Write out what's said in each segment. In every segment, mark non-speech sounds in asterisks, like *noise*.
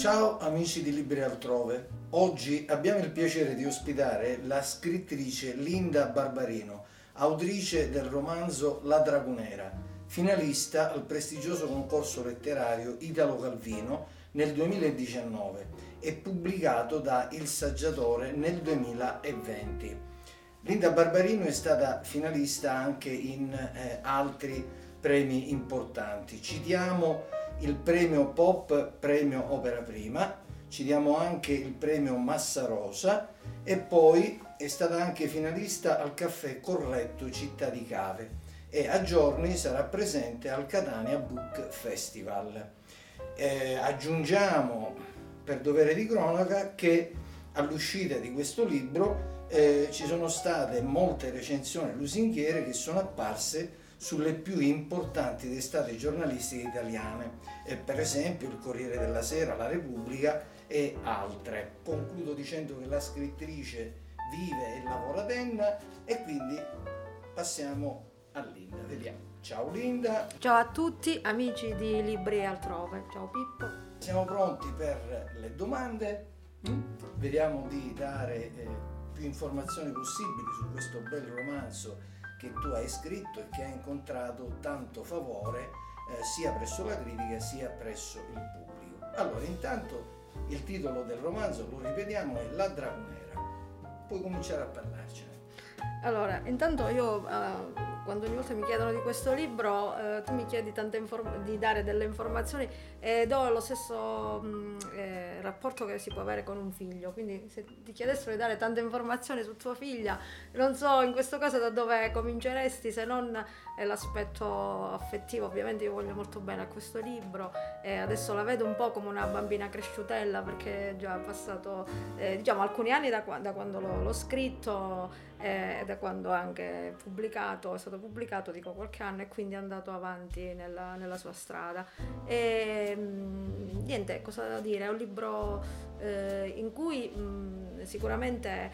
Ciao amici di Libri Altrove. Oggi abbiamo il piacere di ospitare la scrittrice Linda Barbarino, autrice del romanzo La Dragonera, finalista al prestigioso concorso letterario Italo Calvino nel 2019 e pubblicato da Il Saggiatore nel 2020. Linda Barbarino è stata finalista anche in eh, altri premi importanti. Citiamo il premio Pop Premio Opera Prima, ci diamo anche il premio Massa Rosa e poi è stata anche finalista al Caffè Corretto Città di Cave e a giorni sarà presente al Catania Book Festival. Eh, aggiungiamo per dovere di cronaca che all'uscita di questo libro eh, ci sono state molte recensioni lusinghiere che sono apparse sulle più importanti testate giornalistiche italiane, per esempio il Corriere della Sera, La Repubblica e altre. Concludo dicendo che la scrittrice vive e lavora a Denna e quindi passiamo a Linda. Vediamo. Ciao Linda. Ciao a tutti amici di Libri Altrove. Ciao Pippo. Siamo pronti per le domande. Mm? Vediamo di dare eh, più informazioni possibili su questo bel romanzo che tu hai scritto e che ha incontrato tanto favore eh, sia presso la critica sia presso il pubblico. Allora, intanto il titolo del romanzo, lo ripetiamo, è La Dragonera. Puoi cominciare a parlarcene. Allora, intanto io uh, quando ogni volta mi chiedono di questo libro, uh, tu mi chiedi inform- di dare delle informazioni e do lo stesso mh, eh, rapporto che si può avere con un figlio. Quindi se ti chiedessero di dare tante informazioni su tua figlia, non so in questo caso da dove cominceresti se non l'aspetto affettivo. Ovviamente io voglio molto bene a questo libro e adesso la vedo un po' come una bambina cresciutella perché è già passato eh, diciamo alcuni anni da, da quando l'ho, l'ho scritto eh, da quando anche pubblicato, è stato pubblicato dico qualche anno e quindi è andato avanti nella, nella sua strada. E, mh, mm, niente, cosa da dire? È un libro eh, in cui mh, sicuramente è,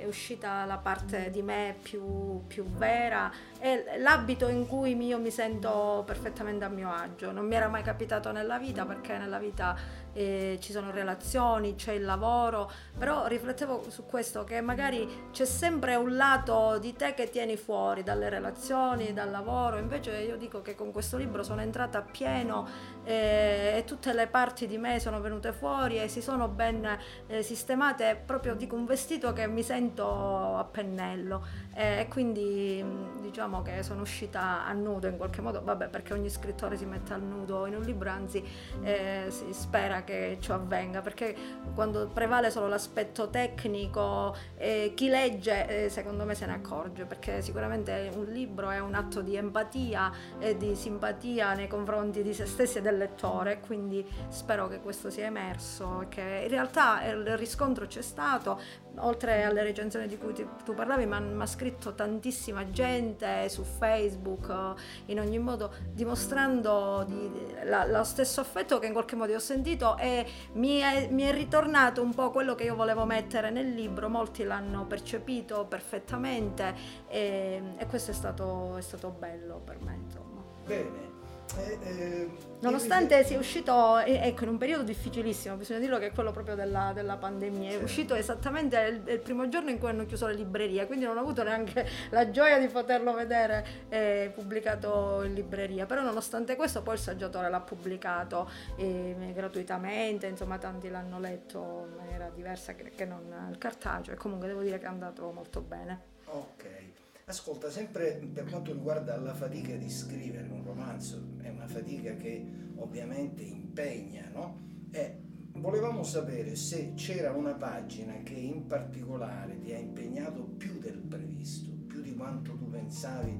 è, uscita la parte di me più, più vera. È l'abito in cui io mi sento perfettamente a mio agio. Non mi era mai capitato nella vita perché nella vita eh, ci sono relazioni, c'è il lavoro, però riflettevo su questo che magari c'è sempre un lato di te che tieni fuori dalle relazioni, dal lavoro, invece io dico che con questo libro sono entrata a pieno eh, e tutte le parti di me sono venute fuori e si sono ben eh, sistemate, proprio dico un vestito che mi sento a pennello. E quindi diciamo che sono uscita a nudo in qualche modo, vabbè perché ogni scrittore si mette al nudo in un libro, anzi eh, si spera che ciò avvenga, perché quando prevale solo l'aspetto tecnico, eh, chi legge eh, secondo me se ne accorge, perché sicuramente un libro è un atto di empatia e di simpatia nei confronti di se stessi e del lettore, quindi spero che questo sia emerso, che in realtà il riscontro c'è stato, oltre alle recensioni di cui ti, tu parlavi, mi ha scritto tantissima gente su Facebook, in ogni modo dimostrando di, la, lo stesso affetto che in qualche modo ho sentito e mi è, mi è, ritornato un po' quello che io volevo mettere nel libro, molti l'hanno percepito perfettamente e, e questo è stato, è stato bello per me. Insomma. Bene. Eh, eh, Nonostante sia uscito ecco, in un periodo difficilissimo, bisogna dirlo che è quello proprio della, della pandemia, è sì. uscito esattamente il, il, primo giorno in cui hanno chiuso le librerie, quindi non ho avuto neanche la gioia di poterlo vedere eh, pubblicato in libreria, però nonostante questo poi il saggiatore l'ha pubblicato eh, gratuitamente, insomma tanti l'hanno letto in maniera diversa che, che non il cartaceo e comunque devo dire che è andato molto bene. Ok. Ascolta, sempre per quanto riguarda la fatica di scrivere un romanzo, è una fatica che ovviamente impegna, no? E volevamo sapere se c'era una pagina che in particolare ti ha impegnato più del previsto, più di quanto tu pensavi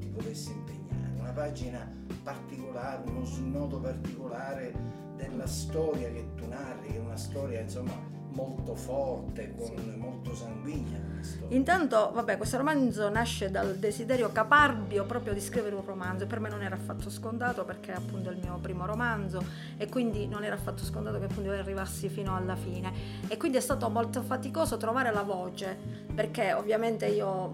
ti potesse impegnare, una pagina particolare, uno snodo particolare della storia che tu narri, che è una storia insomma molto forte, con, Sì. molto sanguigna. Intanto, vabbè, questo romanzo nasce dal desiderio caparbio proprio di scrivere un romanzo. Per me non era affatto scontato perché appunto è il mio primo romanzo e quindi non era affatto scontato che appunto io arrivassi fino alla fine. E quindi è stato molto faticoso trovare la voce perché ovviamente io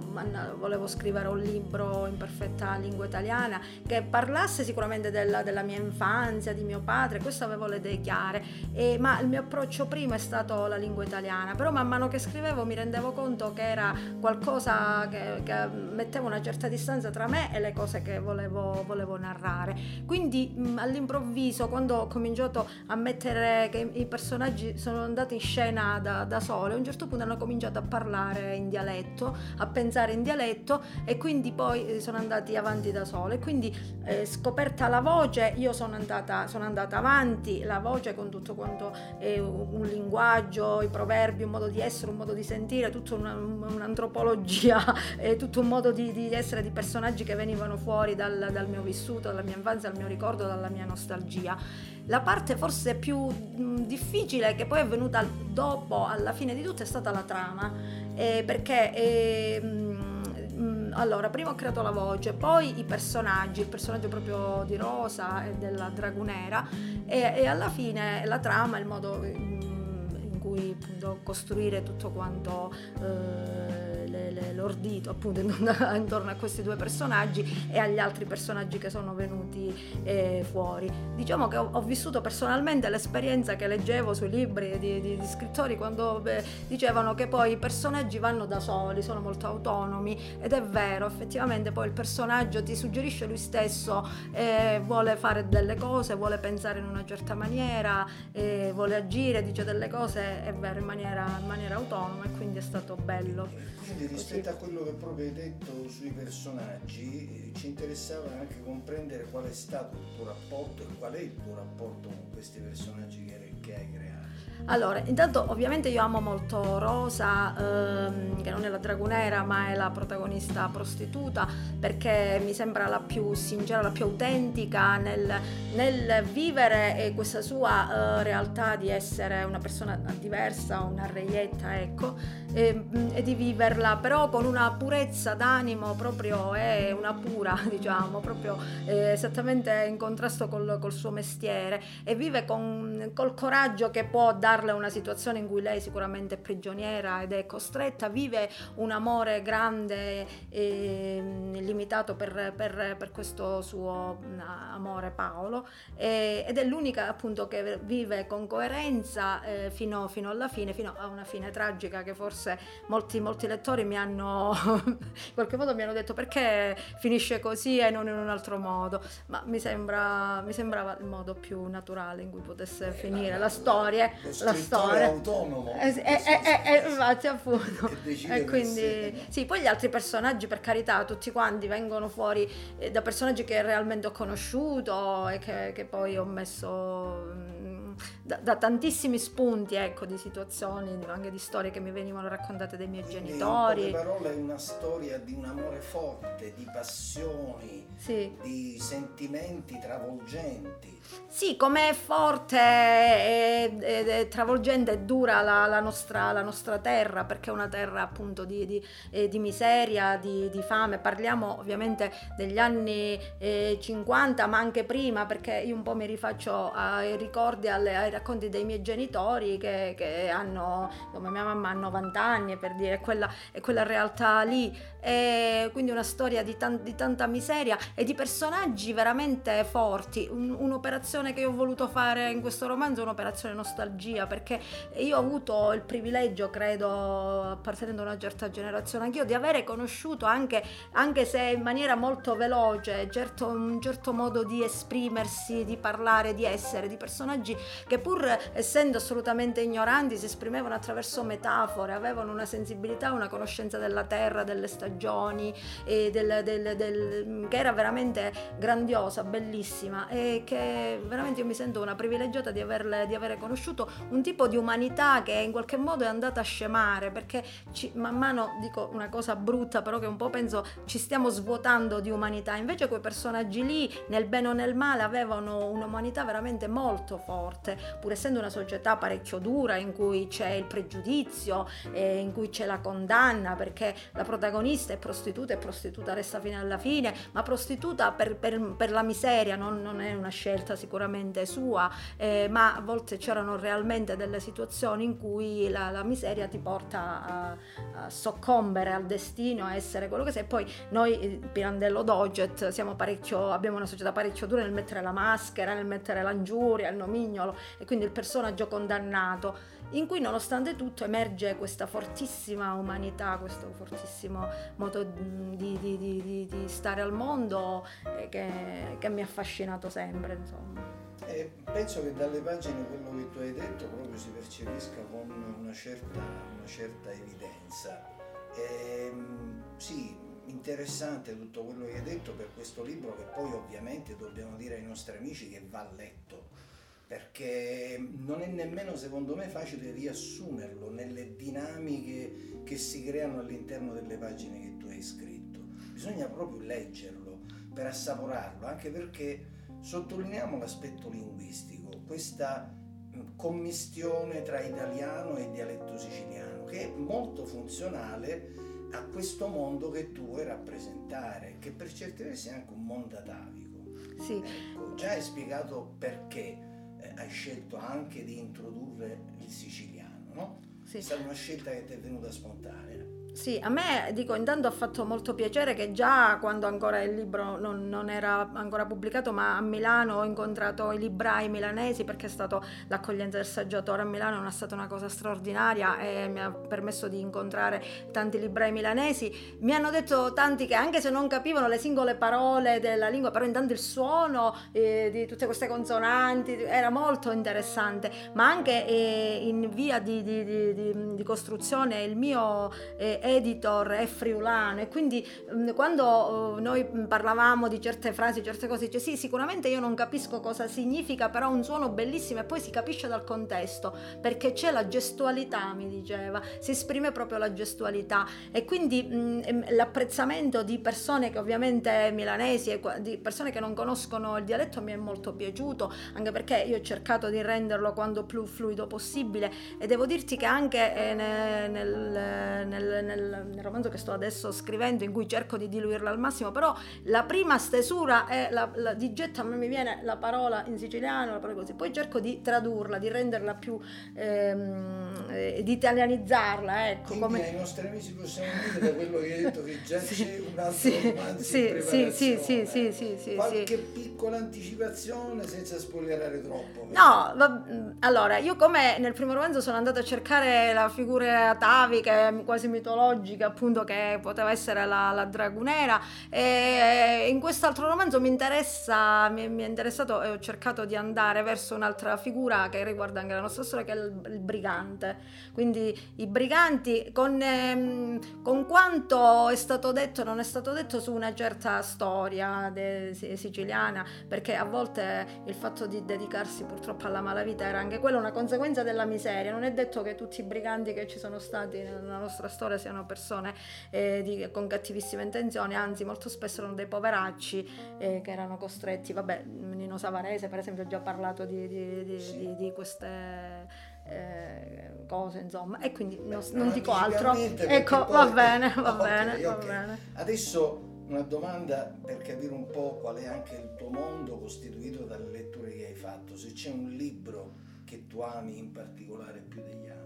volevo scrivere un libro in perfetta lingua italiana che parlasse sicuramente della, della mia infanzia, di mio padre, questo avevo le idee chiare, E- ma il mio approccio primo è stato la lingua italiana, però man mano che scrivevo mi rendevo conto che era qualcosa che, che metteva una certa distanza tra me e le cose che volevo, volevo narrare. Quindi mh, all'improvviso, quando ho cominciato a mettere che i personaggi sono andati in scena da, da sole, a un certo punto hanno cominciato a parlare in dialetto, a pensare in dialetto e quindi poi eh, sono andati avanti da sole. Quindi eh, scoperta la voce, io sono andata, sono andata avanti, la voce con tutto quanto è un un linguaggio, i proverbi, un modo di essere, un modo di sentire, tutta una- un'antropologia, *laughs* eh, tutto un modo di, di essere di personaggi che venivano fuori dal, dal mio vissuto, dalla mia infanzia, dal mio ricordo, dalla mia nostalgia. La parte forse più mh, difficile che poi è venuta dopo, alla fine di tutto, è stata la trama, eh, perché... eh, allora, prima ho creato la voce, poi i personaggi, il personaggio proprio di Rosa e della Dragonera e, e alla fine la trama, il modo mm, cui appunto costruire tutto quanto eh, l'ordito appunto *laughs* intorno a questi due personaggi e agli altri personaggi che sono venuti eh, fuori. Diciamo che ho, ho vissuto personalmente l'esperienza che leggevo sui libri di, di- di scrittori quando beh, dicevano che poi i personaggi vanno da soli, sono molto autonomi ed è vero, effettivamente poi il personaggio ti suggerisce lui stesso, eh, vuole fare delle cose, vuole pensare in una certa maniera, eh, vuole agire, dice delle cose, è vero, in maniera, in maniera autonoma e quindi è stato bello. Quindi rispetto a quello che proprio hai detto sui personaggi, eh, ci interessava anche comprendere qual è stato il tuo rapporto e qual è il tuo rapporto con questi personaggi che, hai creato. Allora, intanto ovviamente io amo molto Rosa, ehm, che non è la dragonera ma è la protagonista prostituta, perché mi sembra la più sincera, la più autentica nel, nel vivere questa sua eh, realtà di essere una persona diversa, una reietta, ecco, e, e di viverla però con una purezza d'animo proprio, è una pura, *laughs* diciamo, proprio eh, esattamente in contrasto col, col suo mestiere. E vive con, col coraggio che può darle una situazione in cui lei sicuramente è prigioniera ed è costretta, vive un amore grande e limitato per, per- per questo suo mm, amore Paolo e- ed è l'unica appunto che vive con coerenza eh, fino, fino alla fine, fino a una fine tragica che forse molti, molti lettori mi hanno *laughs* in qualche modo mi hanno detto perché finisce così e non in un altro modo, ma mi, sembra, mi sembrava il modo più naturale in cui potesse finire la storia, Lo la storia. autonomo. Eh, eh, eh, eh, eh, infatti appunto e quindi sì poi gli altri personaggi per carità tutti quanti vengono fuori eh, da personaggi che realmente ho conosciuto e che, che poi ho messo mm, da, da tantissimi spunti ecco di situazioni anche di storie che mi venivano raccontate dai miei Quindi, genitori In parole è una storia di un amore forte, di passioni, sì di sentimenti travolgenti. Sì, come è forte e, e- e travolgente e dura la, la nostra, la nostra terra, perché è una terra appunto di, di- eh, di miseria, di, di fame. Parliamo ovviamente degli anni eh, 50, ma anche prima, perché io un po' mi rifaccio ai ricordi, alle- ai racconti dei miei genitori che, che hanno, come mia mamma ha 90 anni, per dire, quella, è quella realtà lì. E quindi una storia di, tan- di tanta miseria e di personaggi veramente forti. Un- un'operazione che io ho voluto fare in questo romanzo è un'operazione nostalgia perché io ho avuto il privilegio, credo, appartenendo a una certa generazione, anch'io di avere conosciuto anche, anche se in maniera molto veloce, certo- un certo modo di esprimersi, di parlare, di essere, di personaggi che pur essendo assolutamente ignoranti si esprimevano attraverso metafore, avevano una sensibilità, una conoscenza della terra, delle stagioni, del- del- del- che era veramente grandiosa, bellissima e che veramente io mi sento una privilegiata di, averle, di avere conosciuto un tipo di umanità che in qualche modo è andata a scemare perché ci- man mano dico una cosa brutta però che un po' penso ci stiamo svuotando di umanità. Invece quei personaggi lì nel bene o nel male avevano un'umanità veramente molto forte forte, pur essendo una società parecchio dura in cui c'è il pregiudizio, eh, in cui c'è la condanna, perché la protagonista è prostituta e prostituta resta fino alla fine, ma prostituta per, per, per la miseria, non, non, è una scelta sicuramente sua, eh, ma a volte c'erano realmente delle situazioni in cui la, la miseria ti porta a, a, soccombere al destino, a essere quello che sei. Poi noi, Pirandello Doget, abbiamo una società parecchio dura nel mettere la maschera, nel mettere l'ingiuria, il nomignolo e quindi il personaggio condannato in cui nonostante tutto emerge questa fortissima umanità, questo fortissimo modo di, di, di, di stare al mondo eh, che, che, mi ha affascinato sempre. Insomma. Eh, penso che dalle pagine quello che tu hai detto proprio si percepisca con una certa, una certa evidenza. Eh, sì, interessante tutto quello che hai detto per questo libro che poi ovviamente dobbiamo dire ai nostri amici che va letto perché non è nemmeno secondo me facile riassumerlo nelle dinamiche che si creano all'interno delle pagine che tu hai scritto. Bisogna proprio leggerlo per assaporarlo, anche perché sottolineiamo l'aspetto linguistico, questa commistione tra italiano e dialetto siciliano, che è molto funzionale a questo mondo che tu vuoi rappresentare, che per certi versi è anche un mondo atavico. Sì. Ecco, già hai spiegato perché hai scelto anche di introdurre il siciliano, no? Sì. È stata una scelta che ti è venuta spontanea. Sì, a me dico intanto ha fatto molto piacere che già quando ancora il libro non, non, era ancora pubblicato, ma a Milano ho incontrato i librai milanesi perché è stato l'accoglienza del saggiatore a Milano, è stata una cosa straordinaria e mi ha permesso di incontrare tanti librai milanesi. Mi hanno detto tanti che anche se non capivano le singole parole della lingua, però intanto il suono eh, di tutte queste consonanti era molto interessante, ma anche eh, in via di, di, di, di, costruzione il mio... Eh, editor è friulano e quindi quando uh, noi parlavamo di certe frasi, certe cose, dice sì, sicuramente io non capisco cosa significa, però un suono bellissimo e poi si capisce dal contesto, perché c'è la gestualità, mi diceva, si esprime proprio la gestualità e quindi l'apprezzamento di persone che ovviamente milanesi e di persone che non conoscono il dialetto mi è molto piaciuto, anche perché io ho cercato di renderlo quanto più fluido possibile e devo dirti che anche eh, nel, nel, nel nel, nel, romanzo che sto adesso scrivendo in cui cerco di diluirla al massimo, però la prima stesura è la, la, di getto a me mi viene la parola in siciliano, la parola così, poi cerco di tradurla, di renderla più, ehm, eh, di italianizzarla. Ecco, Quindi come... ai nostri amici possiamo dire da quello che hai detto che *laughs* già sì, c'è un altro sì, romanzo sì, sì, sì, sì, sì, sì, sì, Qualche piccola anticipazione senza spoilerare troppo. No, va, allora, io come nel primo romanzo sono andata a cercare la figura atavica, quasi mitologica, mitologica appunto che poteva essere la, la dragonera e in quest'altro romanzo mi interessa mi, mi, è interessato e ho cercato di andare verso un'altra figura che riguarda anche la nostra storia che è il, il brigante. Quindi i briganti con, ehm, con, quanto è stato detto e non è stato detto su una certa storia de, siciliana perché a volte il fatto di dedicarsi purtroppo alla malavita era anche quella una conseguenza della miseria. Non è detto che tutti i briganti che ci sono stati nella nostra storia siano persone eh, di, con cattivissime intenzioni, anzi molto spesso erano dei poveracci eh, che erano costretti, vabbè, Nino Savarese per esempio ha già parlato di, di, sì. di queste... Eh, cose insomma e quindi Beh, non, non dico altro ecco poi... va bene va *laughs* okay, bene okay. va bene adesso una domanda per capire un po' qual è anche il tuo mondo costituito dalle letture che hai fatto se c'è un libro che ami in particolare più degli altri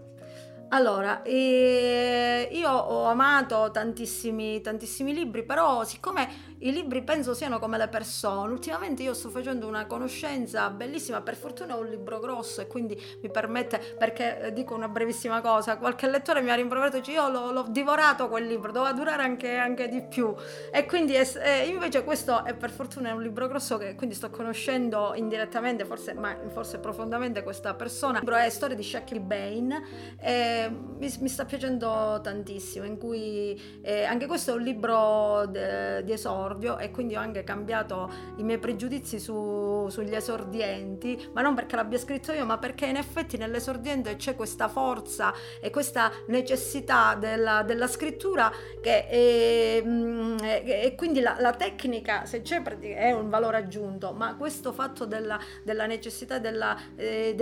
allora, eh, io ho amato tantissimi, tantissimi libri, però siccome i libri penso siano come le persone. Ultimamente io sto facendo una conoscenza bellissima, per fortuna è un libro grosso e quindi mi permette, perché eh, dico una brevissima cosa, qualche lettore mi ha rimproverato, dice io l'ho, l'ho divorato quel libro, doveva durare anche, anche di più. E quindi è, eh, invece questo è per fortuna un libro grosso che quindi sto conoscendo indirettamente, forse, ma forse profondamente questa persona. Il libro è Storia di Shaquille Bain. E, che mi, mi sta piacendo tantissimo, in cui eh, anche questo è un libro de, di esordio e quindi ho anche cambiato i miei pregiudizi su, sugli esordienti, ma non perché l'abbia scritto io, ma perché in effetti nell'esordiente c'è questa forza e questa necessità della, della scrittura che è, mm, e quindi la, la, tecnica, se c'è, è un valore aggiunto, ma questo fatto della, della necessità della, eh,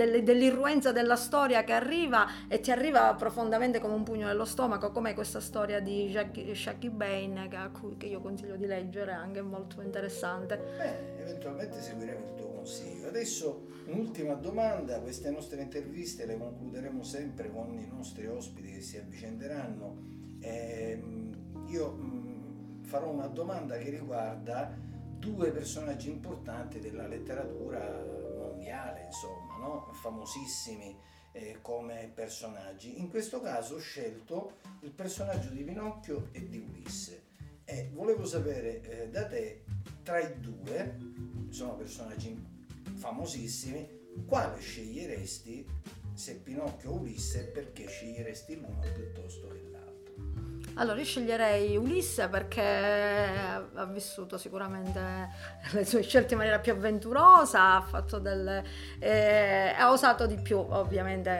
dell'irruenza della storia che arriva e ti arriva profondamente come un pugno nello stomaco, come questa storia di Shaki Bain che, che, io consiglio di leggere, anche molto interessante. Beh, eventualmente seguiremo il tuo consiglio. Adesso un'ultima domanda, queste nostre interviste le concluderemo sempre con i nostri ospiti che si avvicenderanno. Eh, io mh, farò una domanda che riguarda due personaggi importanti della letteratura mondiale, insomma, no? famosissimi eh, come personaggi. In questo caso ho scelto il personaggio di Pinocchio e di Ulisse. E volevo sapere eh, da te, tra i due, sono personaggi famosissimi, quale sceglieresti se Pinocchio o Ulisse e perché sceglieresti l'uno piuttosto che l'altro? Allora, io sceglierei Ulisse perché ha vissuto sicuramente *laughs* le sue scelte in maniera più avventurosa, ha fatto delle, eh, ha osato di più, ovviamente,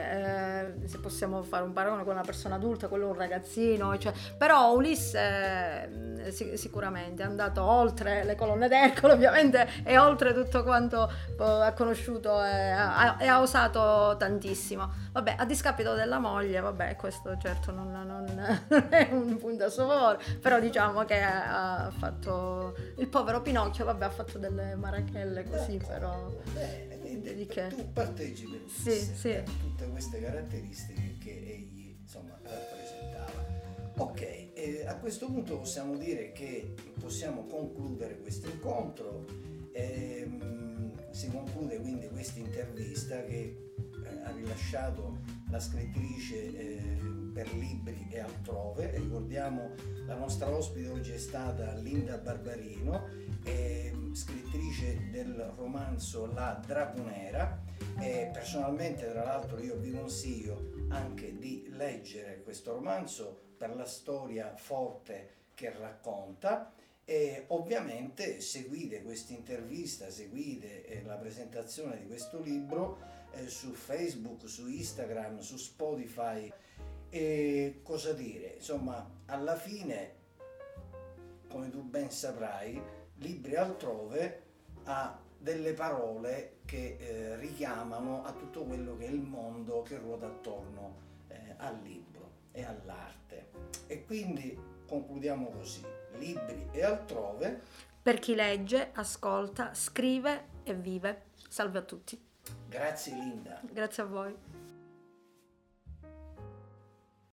eh, se possiamo fare un paragone con una persona adulta, quello è un ragazzino, cioè, però Ulisse eh, sicuramente è andato oltre le colonne d'Ercole, ovviamente, e oltre tutto quanto ha conosciuto e ha, e ha osato tantissimo. Vabbè, a discapito della moglie, vabbè, questo certo non, non *laughs* è un un punto a suo favore, però diciamo che ha fatto il povero Pinocchio, vabbè, ha fatto delle marachelle così, D'accordo. però bene, quindi che... tu partecipi sì, sì. tutte queste caratteristiche che egli insomma rappresentava. Ok, eh, a questo punto possiamo dire che possiamo concludere questo incontro. Ehm, si conclude quindi questa intervista che ha rilasciato la scrittrice eh, per libri e altrove. Ricordiamo la nostra ospite oggi è stata Linda Barbarino, scrittrice del romanzo La Dragonera. Personalmente, tra l'altro, io vi consiglio anche di leggere questo romanzo per la storia forte che racconta. E ovviamente seguite questa intervista, seguite eh, la presentazione di questo libro eh, su Facebook, su Instagram, su Spotify. E cosa dire? Insomma, alla fine, come tu ben saprai, Libri altrove ha delle parole che eh, richiamano a tutto quello che è il mondo che ruota attorno eh, al libro e all'arte. E quindi concludiamo così, libri e altrove. Per chi legge, ascolta, scrive e vive. Salve a tutti. Grazie Linda. Grazie a voi.